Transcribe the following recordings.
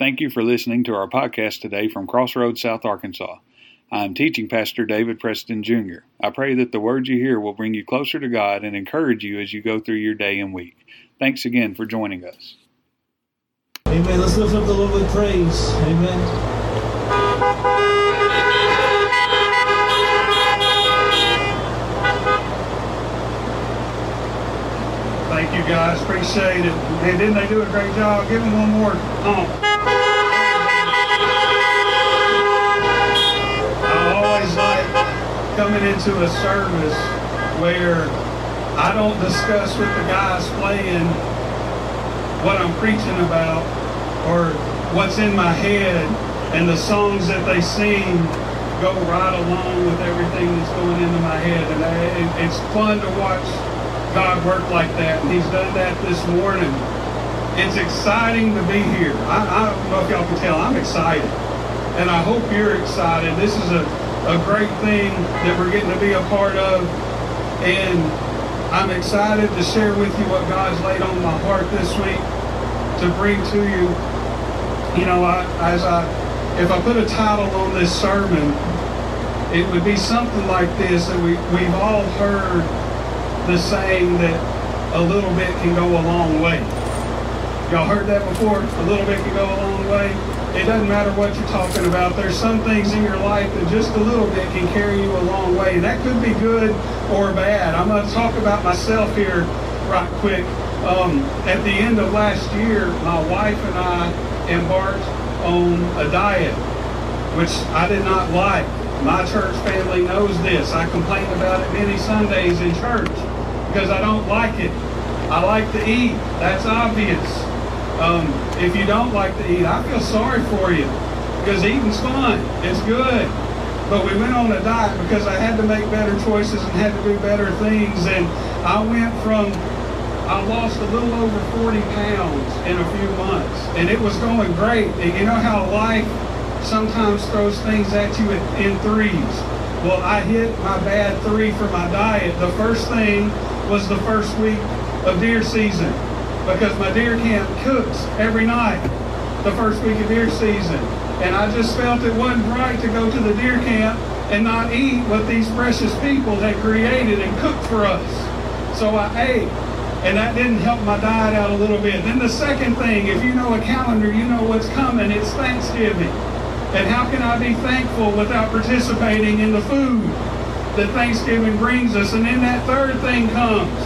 Thank you for listening to our podcast today from Crossroads, South Arkansas. I am teaching Pastor David Preston Jr. I pray that the words you hear will bring you closer to God and encourage you as you go through your day and week. Thanks again for joining us. Amen. Let's lift up the Lord with praise. Amen. Thank you guys. Appreciate it. And didn't they do a great job? Give them one more. Oh. I always like into a service where I don't discuss with the guys playing what I'm preaching about or what's in my head and the songs that they sing go right along with everything that's going into my head. And I, it, it's fun to watch God work like that. And he's done that this morning. It's exciting to be here. I, I don't know if y'all can tell I'm excited. And I hope you're excited. This is a, a great thing that we're getting to be a part of and I'm excited to share with you what God's laid on my heart this week to bring to you. You know, I, as I, if I put a title on this sermon, it would be something like this that we, we've all heard the saying that a little bit can go a long way. Y'all heard that before? A little bit can go a long way. It doesn't matter what you're talking about. There's some things in your life that just a little bit can carry you a long way. And that could be good or bad. I'm going to talk about myself here right quick. Um, at the end of last year, my wife and I embarked on a diet, which I did not like. My church family knows this. I complain about it many Sundays in church because I don't like it. I like to eat. That's obvious. Um, if you don't like to eat, I feel sorry for you because eating's fun. It's good. But we went on a diet because I had to make better choices and had to do better things. And I went from, I lost a little over 40 pounds in a few months. And it was going great. And you know how life sometimes throws things at you in threes. Well, I hit my bad three for my diet. The first thing was the first week of deer season because my deer camp cooks every night the first week of deer season. And I just felt it wasn't right to go to the deer camp and not eat what these precious people had created and cooked for us. So I ate. And that didn't help my diet out a little bit. Then the second thing, if you know a calendar, you know what's coming. It's Thanksgiving. And how can I be thankful without participating in the food that Thanksgiving brings us? And then that third thing comes.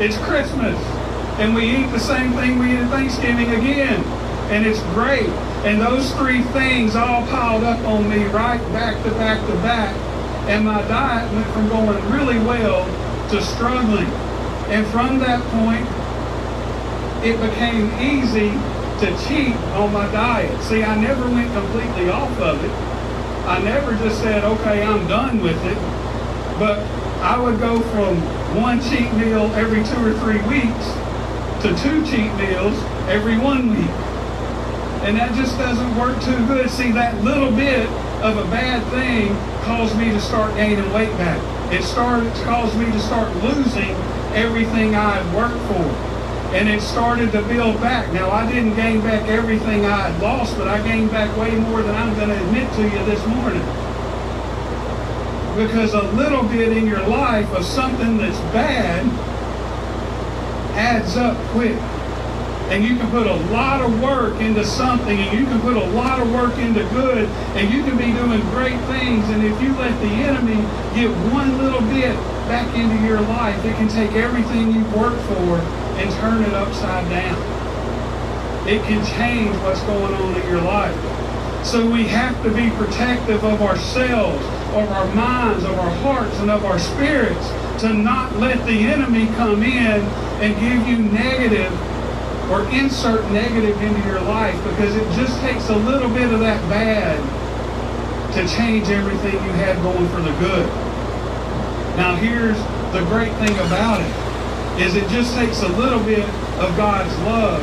It's Christmas and we eat the same thing we eat at Thanksgiving again. And it's great. And those three things all piled up on me right back to back to back. And my diet went from going really well to struggling. And from that point, it became easy to cheat on my diet. See, I never went completely off of it. I never just said, okay, I'm done with it. But I would go from one cheat meal every two or three weeks to two cheat meals every one week. And that just doesn't work too good. See, that little bit of a bad thing caused me to start gaining weight back. It started caused me to start losing everything I had worked for. And it started to build back. Now, I didn't gain back everything I had lost, but I gained back way more than I'm going to admit to you this morning. Because a little bit in your life of something that's bad adds up quick. And you can put a lot of work into something, and you can put a lot of work into good, and you can be doing great things. And if you let the enemy get one little bit back into your life, it can take everything you've worked for and turn it upside down. It can change what's going on in your life. So we have to be protective of ourselves, of our minds, of our hearts, and of our spirits to not let the enemy come in and give you negative or insert negative into your life because it just takes a little bit of that bad to change everything you had going for the good. Now here's the great thing about it is it just takes a little bit of God's love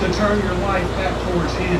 to turn your life back towards him.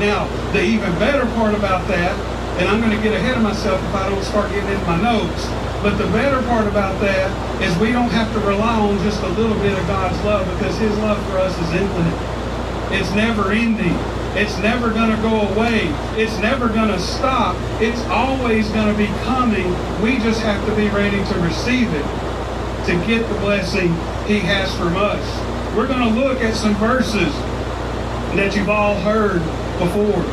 Now, the even better part about that, and I'm going to get ahead of myself if I don't start getting into my notes, but the better part about that is we don't have to rely on just a little bit of God's love because his love for us is infinite. It's never ending. It's never going to go away. It's never going to stop. It's always going to be coming. We just have to be ready to receive it to get the blessing he has from us. We're going to look at some verses that you've all heard before.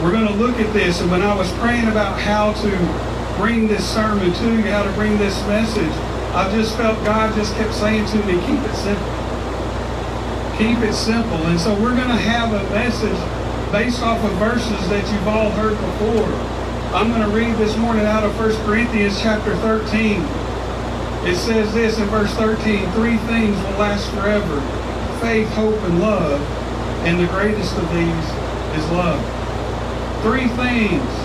We're going to look at this, and when I was praying about how to bring this sermon to you, how to bring this message, I just felt God just kept saying to me, keep it simple. Keep it simple. And so we're going to have a message based off of verses that you've all heard before. I'm going to read this morning out of 1 Corinthians chapter 13. It says this in verse 13, three things will last forever. Faith, hope, and love. And the greatest of these is love. Three things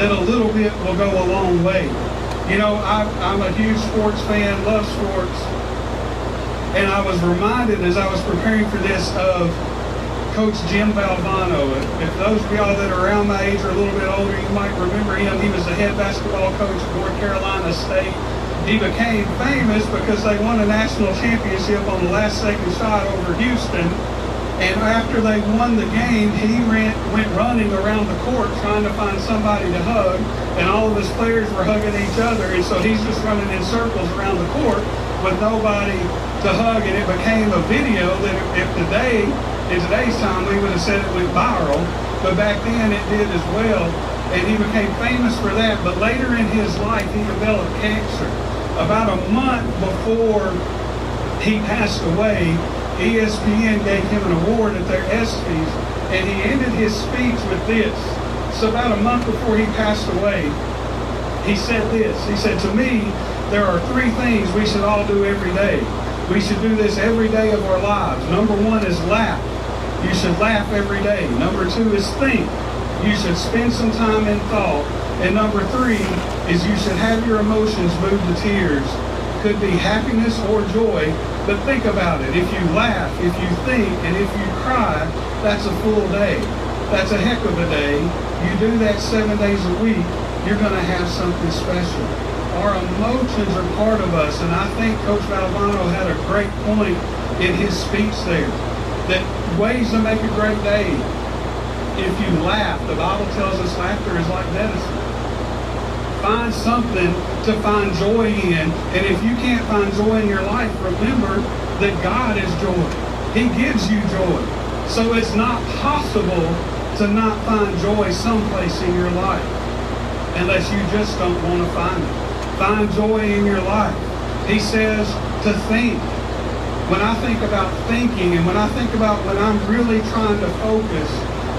that a little bit will go a long way. You know, I, I'm a huge sports fan, love sports. And I was reminded as I was preparing for this of Coach Jim Valvano. If those of y'all that are around my age or a little bit older, you might remember him. He was the head basketball coach at North Carolina State. He became famous because they won a national championship on the last second shot over Houston and after they won the game, he ran, went running around the court trying to find somebody to hug. And all of his players were hugging each other. And so he's just running in circles around the court with nobody to hug. And it became a video that if today, in today's time, we would have said it went viral. But back then it did as well. And he became famous for that. But later in his life, he developed cancer. About a month before he passed away, ESPN gave him an award at their ESPYs, and he ended his speech with this. So about a month before he passed away, he said this. He said, to me, there are three things we should all do every day. We should do this every day of our lives. Number one is laugh. You should laugh every day. Number two is think. You should spend some time in thought. And number three is you should have your emotions move to tears. Could be happiness or joy, but think about it. If you laugh, if you think, and if you cry, that's a full day. That's a heck of a day. You do that seven days a week, you're going to have something special. Our emotions are part of us, and I think Coach Valvano had a great point in his speech there. That ways to make a great day. If you laugh, the Bible tells us laughter is like medicine find something to find joy in. And if you can't find joy in your life, remember that God is joy. He gives you joy. So it's not possible to not find joy someplace in your life unless you just don't want to find it. Find joy in your life. He says to think. When I think about thinking and when I think about when I'm really trying to focus,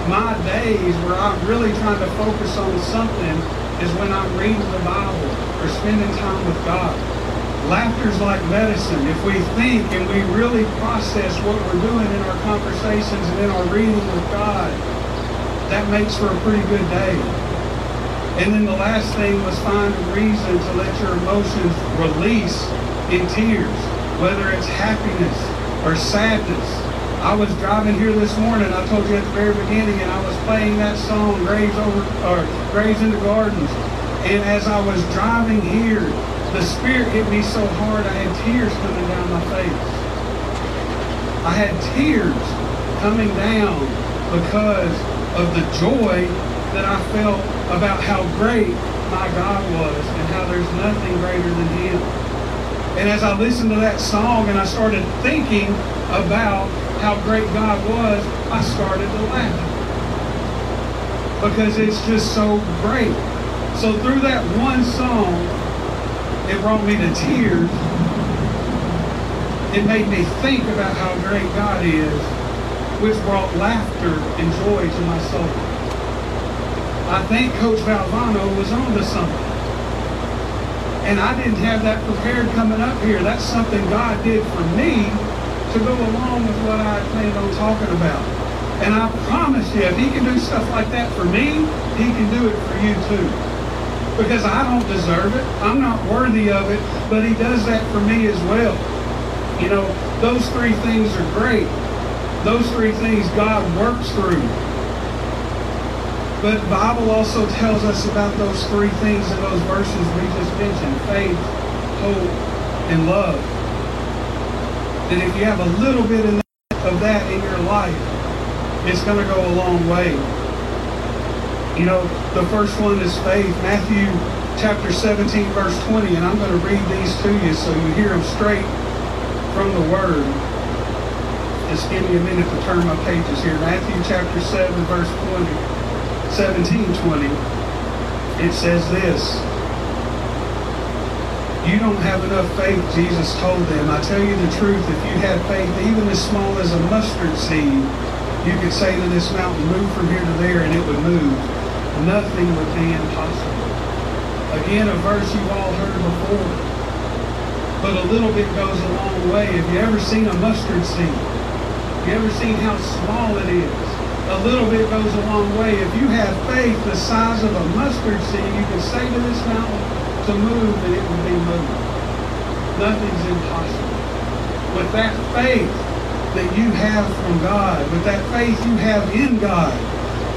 my days where I'm really trying to focus on something is when I'm reading the Bible or spending time with God. Laughter's like medicine. If we think and we really process what we're doing in our conversations and in our reading with God, that makes for a pretty good day. And then the last thing was find a reason to let your emotions release in tears, whether it's happiness or sadness I was driving here this morning, I told you at the very beginning, and I was playing that song, Graves Over or Graves in the Gardens. And as I was driving here, the Spirit hit me so hard I had tears coming down my face. I had tears coming down because of the joy that I felt about how great my God was and how there's nothing greater than Him. And as I listened to that song and I started thinking about how great God was, I started to laugh. Because it's just so great. So through that one song, it brought me to tears. It made me think about how great God is, which brought laughter and joy to my soul. I think Coach Valvano was on to something. And I didn't have that prepared coming up here. That's something God did for me to go along with what I planned on talking about. And I promise you, if he can do stuff like that for me, he can do it for you too. Because I don't deserve it. I'm not worthy of it, but he does that for me as well. You know, those three things are great. Those three things God works through. But the Bible also tells us about those three things in those verses we just mentioned, faith, hope, and love that if you have a little bit of that in your life, it's going to go a long way. You know, the first one is faith. Matthew chapter 17, verse 20, and I'm going to read these to you so you hear them straight from the Word. Just give me a minute to turn my pages here. Matthew chapter 7, verse 20, 17, 20. It says this. You don't have enough faith, Jesus told them. I tell you the truth, if you had faith even as small as a mustard seed, you could say to this mountain, move from here to there, and it would move. Nothing would be impossible. Again, a verse you've all heard before. But a little bit goes a long way. Have you ever seen a mustard seed? Have you ever seen how small it is? A little bit goes a long way. If you have faith the size of a mustard seed, you can say to this mountain to move and it will be moved. Nothing's impossible. With that faith, that you have from God, with that faith you have in God,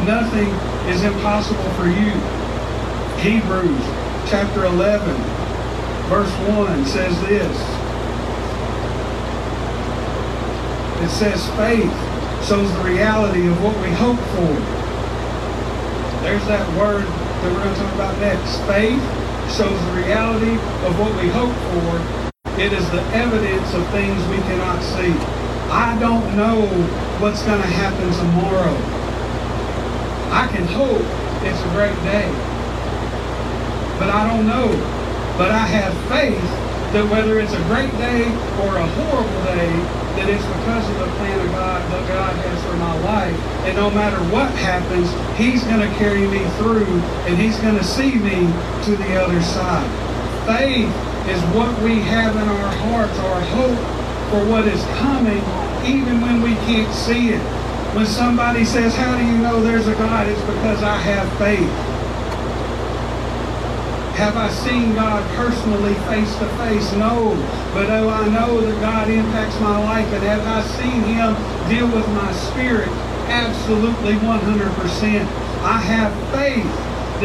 nothing is impossible for you. Hebrews chapter 11, verse 1 says this. It says faith shows the reality of what we hope for. There's that word that we're going to talk about next. Faith shows the reality of what we hope for. It is the evidence of things we cannot see. I don't know what's going to happen tomorrow. I can hope it's a great day. But I don't know. But I have faith that whether it's a great day or a horrible day, that it's because of the plan of God that God has for my life. And no matter what happens, He's going to carry me through and He's going to see me to the other side. Faith is what we have in our hearts, our hope for what is coming even when we can't see it. When somebody says, how do you know there's a God? It's because I have faith. Have I seen God personally face to face? No. But oh, I know that God impacts my life. And have I seen him deal with my spirit? Absolutely 100%. I have faith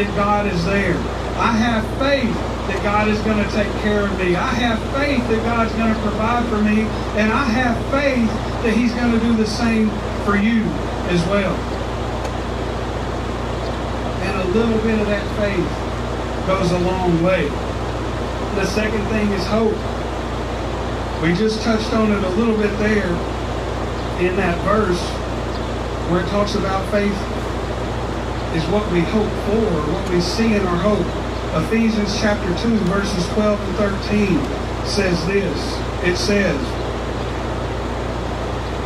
that God is there. I have faith that God is going to take care of me. I have faith that God's going to provide for me. And I have faith that he's going to do the same for you as well. And a little bit of that faith goes a long way. The second thing is hope. We just touched on it a little bit there in that verse where it talks about faith is what we hope for, what we see in our hope. Ephesians chapter 2, verses 12 and 13 says this. It says,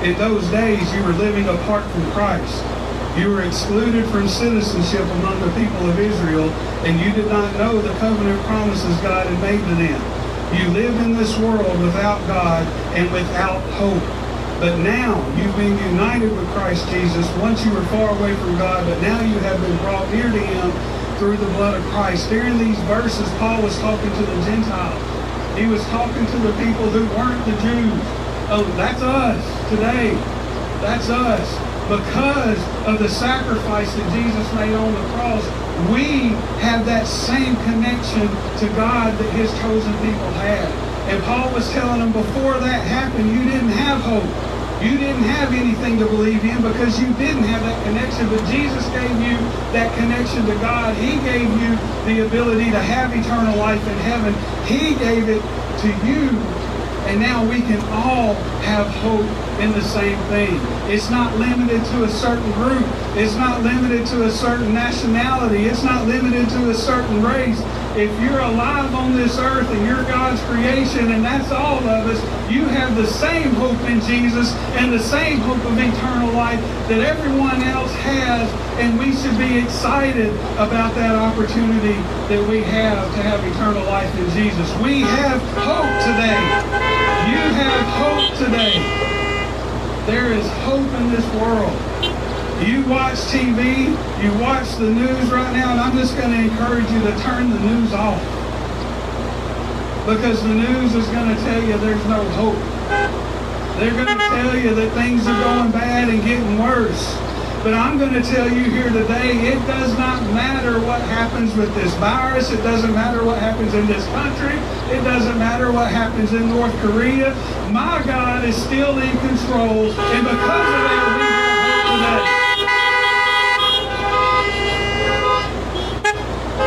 In those days you were living apart from Christ. You were excluded from citizenship among the people of Israel, and you did not know the covenant promises God had made to them. You live in this world without God and without hope. But now you've been united with Christ Jesus. Once you were far away from God, but now you have been brought near to Him through the blood of Christ. During these verses, Paul was talking to the Gentiles. He was talking to the people who weren't the Jews. Oh, that's us today. That's us. Because of the sacrifice that Jesus made on the cross, we have that same connection to God that his chosen people had. And Paul was telling them before that happened, you didn't have hope. You didn't have anything to believe in because you didn't have that connection, but Jesus gave you that connection to God. He gave you the ability to have eternal life in heaven. He gave it to you and now we can all have hope in the same thing. It's not limited to a certain group. It's not limited to a certain nationality. It's not limited to a certain race. If you're alive on this earth and you're God's creation, and that's all of us, you have the same hope in Jesus and the same hope of eternal life that everyone else has, and we should be excited about that opportunity that we have to have eternal life in Jesus. We have hope today. You have hope today. There is hope in this world. You watch TV, you watch the news right now, and I'm just going to encourage you to turn the news off. Because the news is going to tell you there's no hope. They're going to tell you that things are going bad and getting worse. But I'm going to tell you here today, it does not matter what happens with this virus. It doesn't matter what happens in this country. It doesn't matter what happens in North Korea. My God is still in control. And because of that, we have hope today.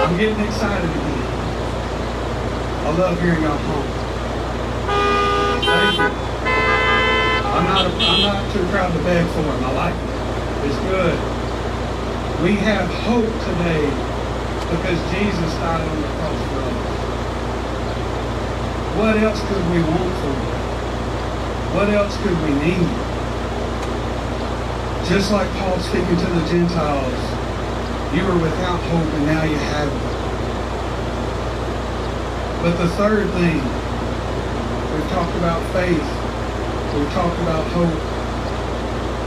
I'm getting excited again. I love hearing y'all home. Thank you. I'm not, I'm not too proud to beg for him. I like it. It's good. We have hope today because Jesus died on the cross for us. What else could we want for him? What else could we need? Just like Paul speaking to the Gentiles, you were without hope and now you have it. But the third thing, we've talked about faith, we've talked about hope,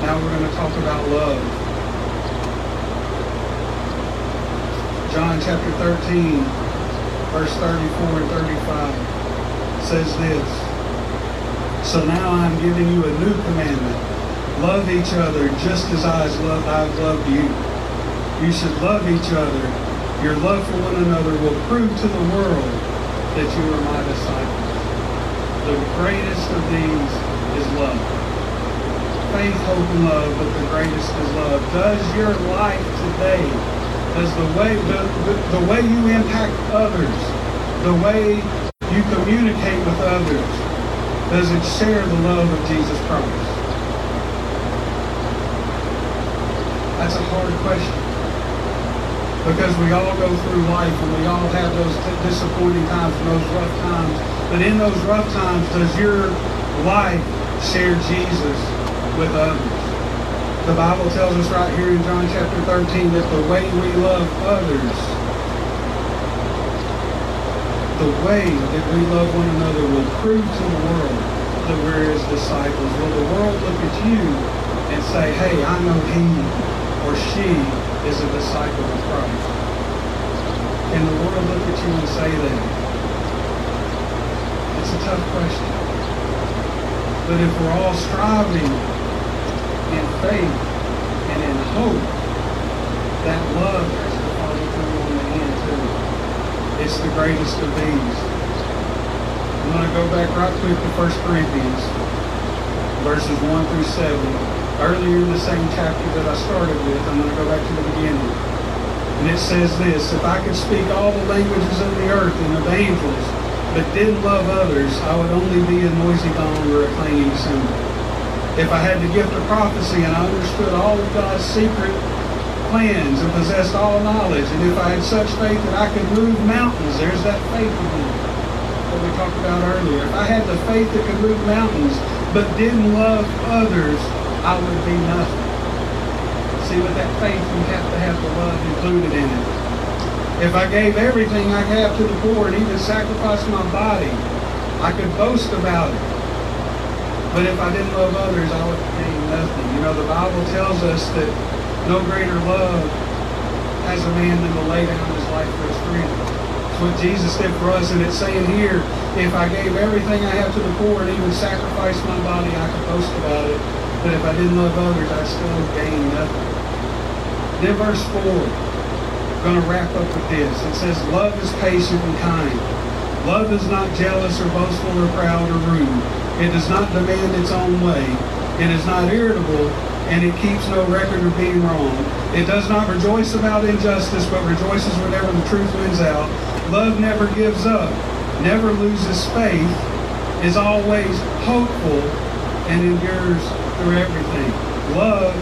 now we're going to talk about love. John chapter 13, verse 34 and 35 says this. So now I'm giving you a new commandment. Love each other just as I have loved you. You should love each other. Your love for one another will prove to the world that you are my disciples. The greatest of these is love. Faith, hope, and love, but the greatest is love. Does your life today, does the way the, the, way you impact others, the way you communicate with others, does it share the love of Jesus Christ? That's a hard question. Because we all go through life and we all have those disappointing times and those rough times. But in those rough times, does your life share Jesus with others? The Bible tells us right here in John chapter 13 that the way we love others the way that we love one another will prove to the world that we're his disciples. Will the world look at you and say, hey, I know he or she is a disciple of Christ? Can the world look at you and say that? It's a tough question. But if we're all striving in faith and in hope, that love has the follow through on the end too. It's the greatest of these. I'm going to go back right quick to 1 Corinthians, verses 1 through 7. Earlier in the same chapter that I started with, I'm going to go back to the beginning. And it says this, If I could speak all the languages of the earth and of angels, but didn't love others, I would only be a noisy gong or a clanging cymbal. If I had the gift of prophecy and I understood all of God's secret plans and possessed all knowledge. And if I had such faith that I could move mountains, there's that faith again that we talked about earlier. If I had the faith that could move mountains, but didn't love others, I would be nothing. See, with that faith, you have to have the love included in it. If I gave everything I have to the poor and even sacrificed my body, I could boast about it. But if I didn't love others, I would gain nothing. You know, the Bible tells us that no greater love has a man than to lay down his life for his friend. It's what Jesus did for us, and it's saying here, if I gave everything I have to the poor and even sacrificed my body, I could boast about it. But if I didn't love others, I'd still gain nothing. Then verse 4, I'm going to wrap up with this. It says, Love is patient and kind. Love is not jealous or boastful or proud or rude. It does not demand its own way. It is not irritable and it keeps no record of being wrong. It does not rejoice about injustice, but rejoices whenever the truth wins out. Love never gives up, never loses faith, is always hopeful, and endures through everything. Love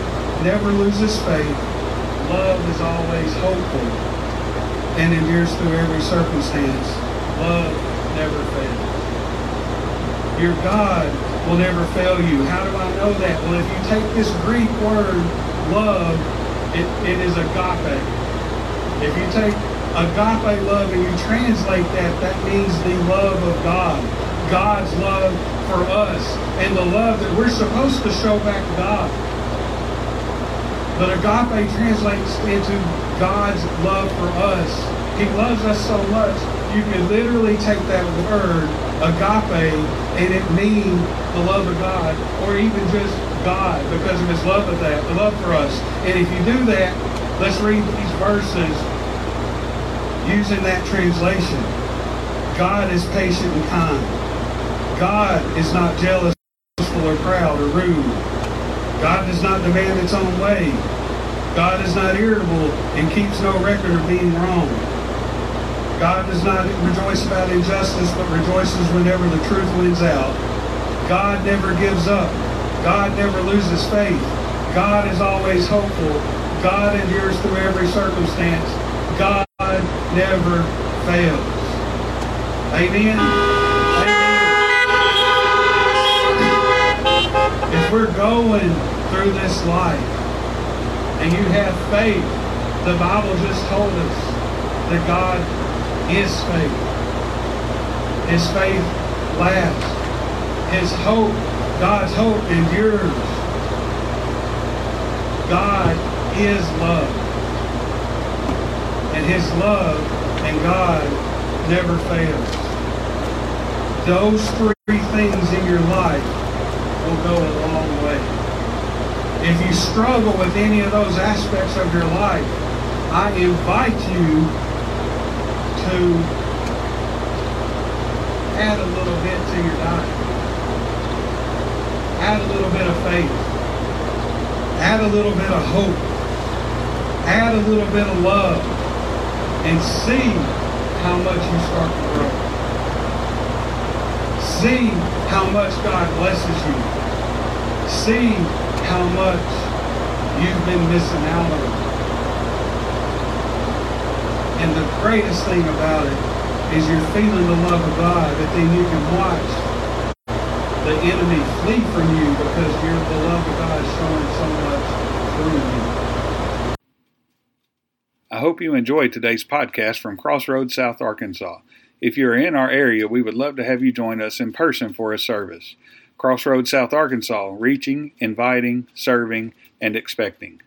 never loses faith. Love is always hopeful and endures through every circumstance. Love never fails. Your God will never fail you. How do I know that? Well, if you take this Greek word, love, it, it is agape. If you take agape love and you translate that, that means the love of God. God's love for us and the love that we're supposed to show back to God. But agape translates into God's love for us. He loves us so much, you can literally take that word agape and it mean the love of God or even just God because of his love of that, the love for us. And if you do that, let's read these verses using that translation. God is patient and kind. God is not jealous boastful, or proud or rude. God does not demand its own way. God is not irritable and keeps no record of being wrong. God does not rejoice about injustice, but rejoices whenever the truth wins out. God never gives up. God never loses faith. God is always hopeful. God endures through every circumstance. God never fails. Amen. Amen. If we're going through this life and you have faith, the Bible just told us that God is faith. His faith lasts. His hope, God's hope endures. God is love. And his love and God never fails. Those three things in your life will go a long way. If you struggle with any of those aspects of your life, I invite you to add a little bit to your diet. Add a little bit of faith. Add a little bit of hope. Add a little bit of love. And see how much you start to grow. See how much God blesses you. See how much you've been missing out on. And the greatest thing about it is you're feeling the love of God, but then you can watch the enemy flee from you because you're the love of God showing so much through you. I hope you enjoyed today's podcast from Crossroads, South Arkansas. If you are in our area, we would love to have you join us in person for a service. Crossroads, South Arkansas, reaching, inviting, serving, and expecting.